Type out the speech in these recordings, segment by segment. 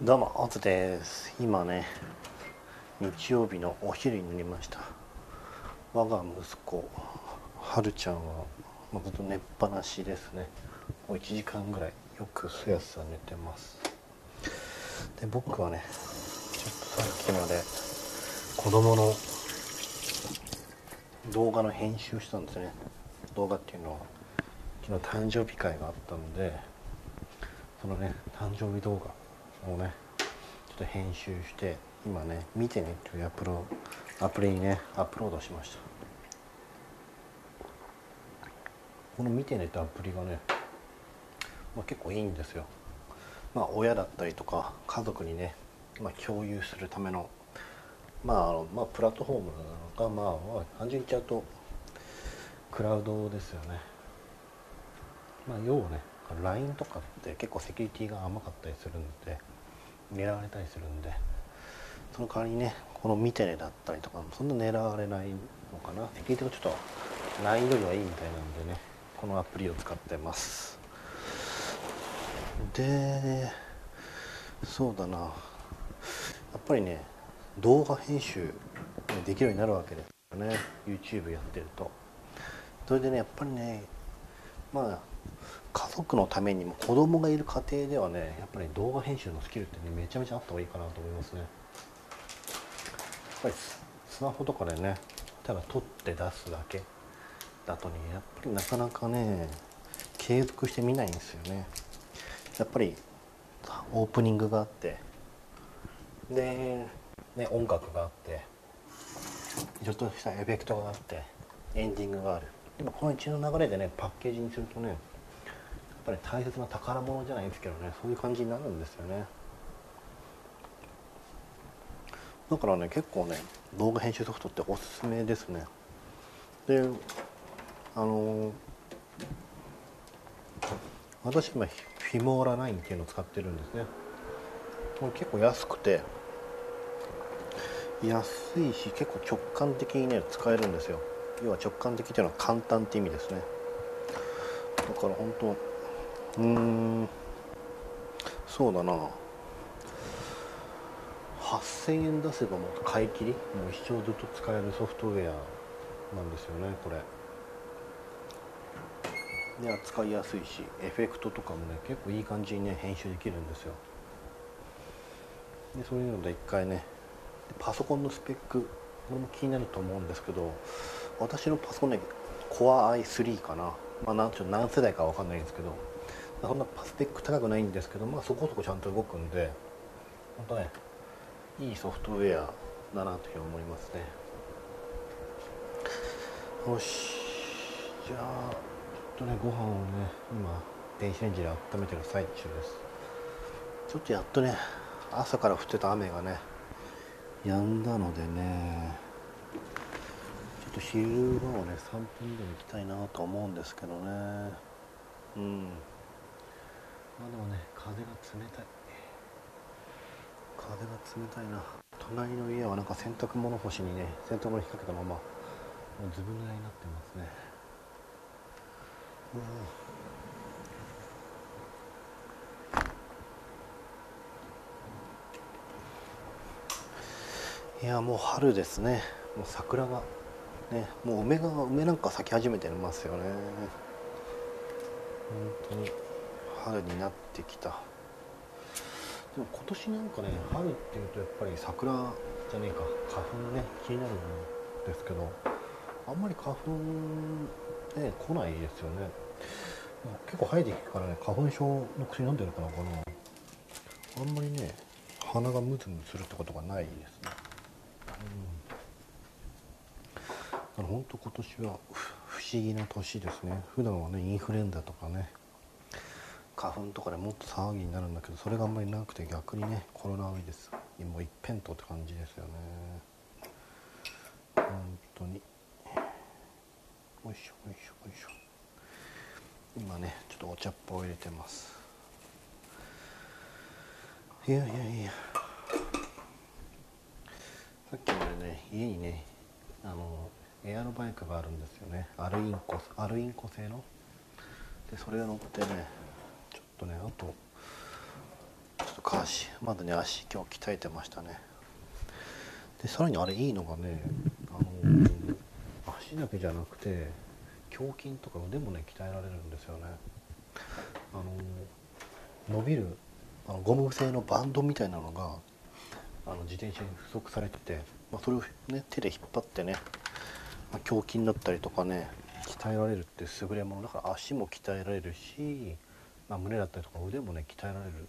どうもオズです。今ね日曜日のお昼になりました。我が息子はるちゃんは、まあ、ずっと寝っぱなしですね。もう1時間ぐらいよくすやすや寝てます。で僕はねちょっとさっきまで子供の動画の編集をしたんですね。動画っていうのは昨日誕生日会があったのでそのね誕生日動画をねちょっと編集して今ね「見てね」っていうアプロアプリにねアップロードしました。この「見てね」ってアプリがね、まあ、結構いいんですよ。まあ親だったりとか家族にね、まあ、共有するためのまああのまあプラットフォームなのかまあ、単純に言っちゃうとクラウドですよね。まあ要はね LINE とかって結構セキュリティが甘かったりするんで狙われたりするんで。その代わりにねこの見てねだったりとかもそんな狙われないのかな。セキュリティがちょっと LINE よりはいいみたいなんでねこのアプリを使ってます。でそうだな。やっぱりね動画編集できるようになるわけですよね。YouTube やってると。それでねやっぱりねまあ家族のためにも子供がいる家庭ではねやっぱり動画編集のスキルってねめちゃめちゃあった方がいいかなと思いますね。やっぱりスマホとかでねただ撮って出すだけだとねやっぱりなかなかね継続して見ないんですよね。やっぱりオープニングがあってで、ね、音楽があってちょっとしたエフェクトがあってエンディングがある。でもこの一の流れでねパッケージにするとねぱり大切な宝物じゃないですけどねそういう感じになるんですよね。だからね結構ね動画編集ソフトっておすすめですね。であの私今フィモーラ9っていうのを使ってるんですね。これ結構安くて安いし結構直感的にね使えるんですよ。要は直感的っていうのは簡単って意味ですね。だから本当うん。そうだな。8000円出せばもう買い切り？もう一生ずっと使えるソフトウェアなんですよねこれ。で扱いやすいしエフェクトとかもね結構いい感じにね編集できるんですよ。でそういうので一回ねパソコンのスペックこれも気になると思うんですけど私のパソコンね Core i3 かな、まあ、なんちょ何世代かわかんないんですけどそんなパスペック高くないんですけど、まあ、そこそこちゃんと動くんで本当ねいいソフトウェアだなというふうに思いますね。よし。じゃあちょっとねご飯をね今電子レンジで温めてる最中です。ちょっとやっとね朝から降ってた雨がね止んだのでねちょっと昼間をね3分でも行きたいなと思うんですけどね。うん。あでもね風が冷たい。風が冷たいな。隣の家はなんか洗濯物干しにね洗濯物引っ掛けたままもうずぶ濡れになってますね。いやもう春ですね。もう桜がねもう梅が梅なんか咲き始めてますよね。本当に春になってきた。でも今年なんかね春っていうとやっぱり桜じゃねえか。花粉ね気になるんですけどあんまり花粉ね来ないですよね。結構生えてきてからね花粉症の薬飲んでるからかな。あんまりね鼻がムズムズするってことがないですね。うん。本当今年は不思議な年ですね。普段はねインフルエンザとかね花粉とかでもっと騒ぎになるんだけどそれがあんまりなくて逆にねコロナウイルスもう一辺倒って感じですよね。本当に。よいしょよいしょよいしょ。今ねちょっとお茶っ葉を入れてます。いやいやいや。さっきまでね家にねあのエアロバイクがあるんですよね。アルインコアルインコ製の。でそれが乗ってねとねあと。ちょっとか足まだね足今日鍛えてましたね。でさらにあれいいのがねあの足だけじゃなくて胸筋とか腕もね鍛えられるんですよね。あの伸びるあのゴム製のバンドみたいなのがあの自転車に付属されてて、まあ、それを、ね、手で引っ張ってね、まあ、胸筋だったりとかね鍛えられるって優れもの。だから足も鍛えられるし、まあ、胸だったりとか腕もね鍛えられる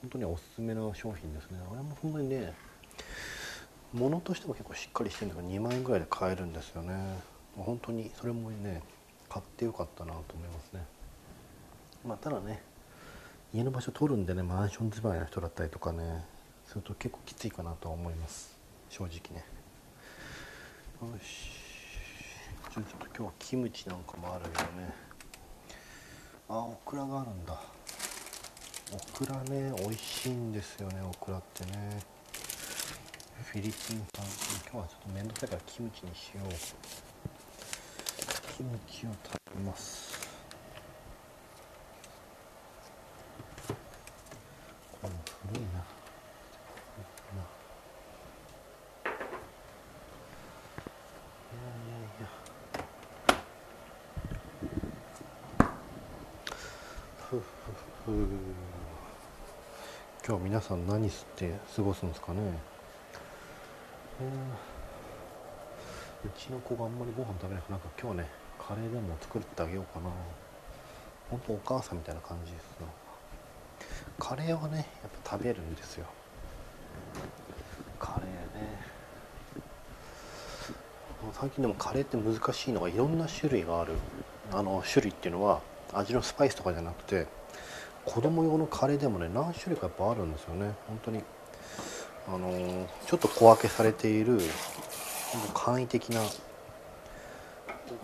本当におすすめの商品ですね。あれも本当にね物としても結構しっかりしてるんだから2万円ぐらいで買えるんですよね。本当にそれもね買ってよかったなと思いますね。まあただね家の場所取るんでねマンション住まいの人だったりとかねすると結構きついかなとは思います。正直ね。よし。ちょっと今日はキムチなんかもあるよね。あオクラがあるんだ。オクラね美味しいんですよねオクラってね。フィリピン産。今日はちょっと面倒くさいからキムチにしよう。キムチを食べます。これも古いなふふふ今日皆さん何して過ごすんですかね？うちの子があんまりご飯食べないからなんか今日ねカレーでも作ってあげようかな。ほんとお母さんみたいな感じですよカレーはねやっぱ食べるんですよ。カレーね。最近でもカレーって難しいのがいろんな種類がある。あの種類っていうのは味のスパイスとかじゃなくて子供用のカレーでもね何種類かやっぱあるんですよね。本当に。あのー、ちょっと小分けされている簡易的な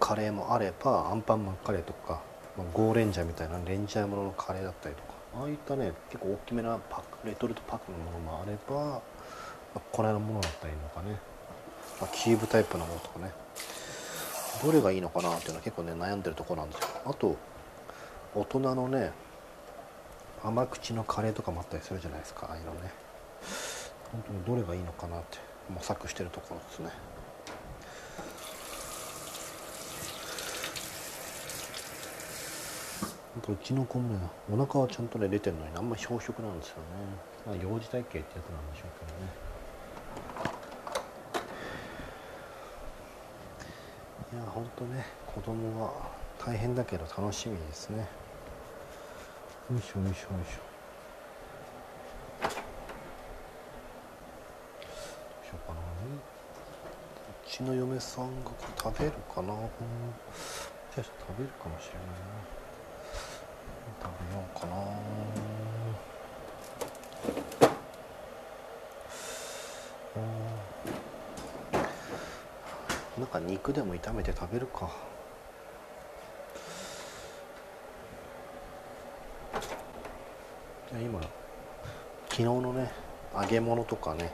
カレーもあればアンパンマンカレーとか、まあ、ゴーレンジャーみたいなレンジャーもののカレーだったりとかああいったね結構大きめなパックレトルトパックのものもあれば、まあ、粉のものだったりとかね、まあ、キューブタイプのものとかね。どれがいいのかなっていうのは結構ね悩んでるとこなんですよ。あと大人のね甘口のカレーとかもあったりするじゃないですか。ああいうのね。本当にどれがいいのかなって模索してるところですね。うちの子もねお腹はちゃんとね出てるのにあんまり小食なんですよね、まあ、幼児体型ってやつなんでしょうけどね。いや本当ね子供は大変だけど楽しみですね。よいしょよいしょよいしょ。うかな。うちの嫁さんがこれ食べるかな、もしかしたら食べるかもしれないな。食べようかな。なんか肉でも炒めて食べるか。今昨日のね揚げ物とかね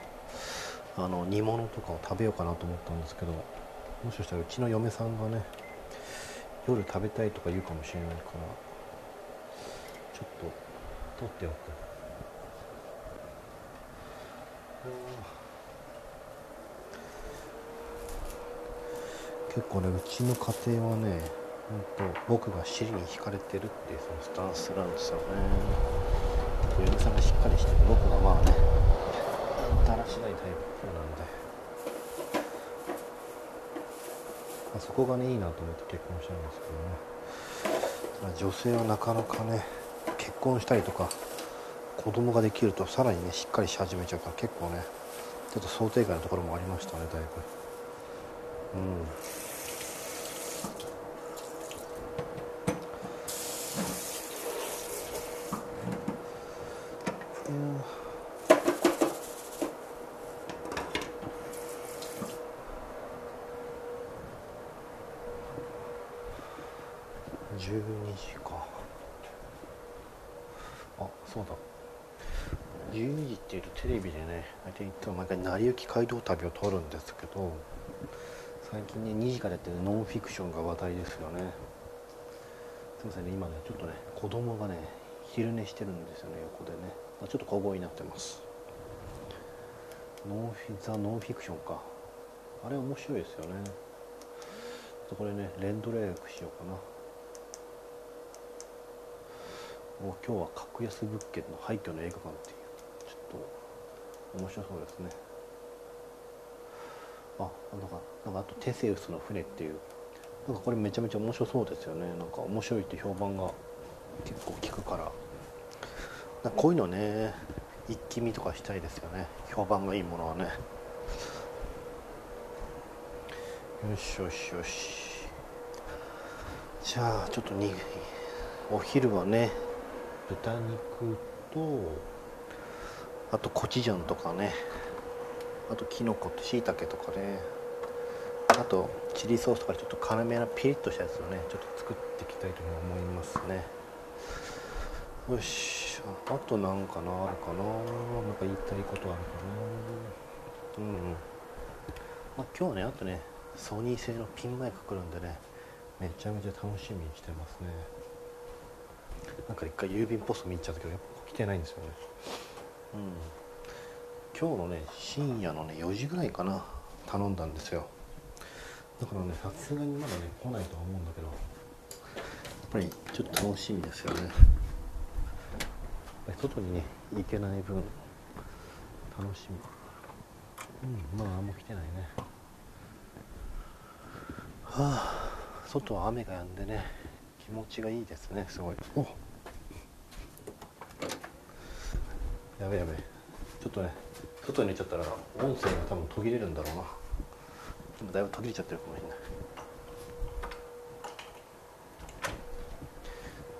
あの煮物とかを食べようかなと思ったんですけどもしかしたらうちの嫁さんがね夜食べたいとか言うかもしれないからちょっと取っておく。結構ねうちの家庭はねほんと僕が尻に引かれてるっていうそのスタンスなんですよね。嫁さんがしっかりして僕がまあねだらしないタイプなんで、まあ、そこがねいいなと思って結婚したんですけどね。ただ女性はなかなかね結婚したりとか子供ができるとさらにねしっかりし始めちゃうから結構ねちょっと想定外のところもありましたねだいぶ。うん12時かあそうだ。12時っていうとテレビでね大体いつも毎回成り行き街道旅を撮るんですけど最近ね2時からやってるノンフィクションが話題ですよね。すいませんね今ねちょっとね子供がね昼寝してるんですよね横でね。ちょっと小声になってます。ノンフィザ・ノンフィクションか。あれ面白いですよね。これね連ドレ予約しようかな。もう今日は格安物件の廃墟の映画館っていう。ちょっと面白そうですね。あなんかなんかあとテセウスの船っていう。なんかこれめちゃめちゃ面白そうですよね。なんか面白いって評判が結構聞くから。なこういうのね一気見とかしたいですよね。評判がいいものはね。よしよしよし。じゃあちょっとにお昼はね豚肉とあとコチュジャンとかね。あときのことしいたけとかね。あとチリソースとかちょっと辛めなピリッとしたやつをねちょっと作っていきたいと思いますね。よし。あとなんかなあるかな。なんか言いたいことあるかな。うん、うん、まあ、今日はねあとねソニー製のピンマイク来るんでねめちゃめちゃ楽しみにしてますね。なんか一回郵便ポスト見に行っちゃったけどやっぱ来てないんですよね。うん。今日のね深夜のね4時ぐらいかな頼んだんですよ。だからねさすがにまだね来ないとは思うんだけど。やっぱりちょっと楽しみですよね。外にね行けない分楽しみ。うんまあ何も来てないね。はあ外は雨が止んでね気持ちがいいですねすごい。お。やべやべ。ちょっとね外に出ちゃったら音声が多分途切れるんだろうな。今だいぶ途切れちゃってるかもしれない。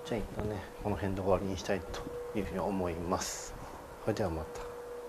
じゃあ一旦ねこの辺で終わりにしたいというふうに思います。それではまた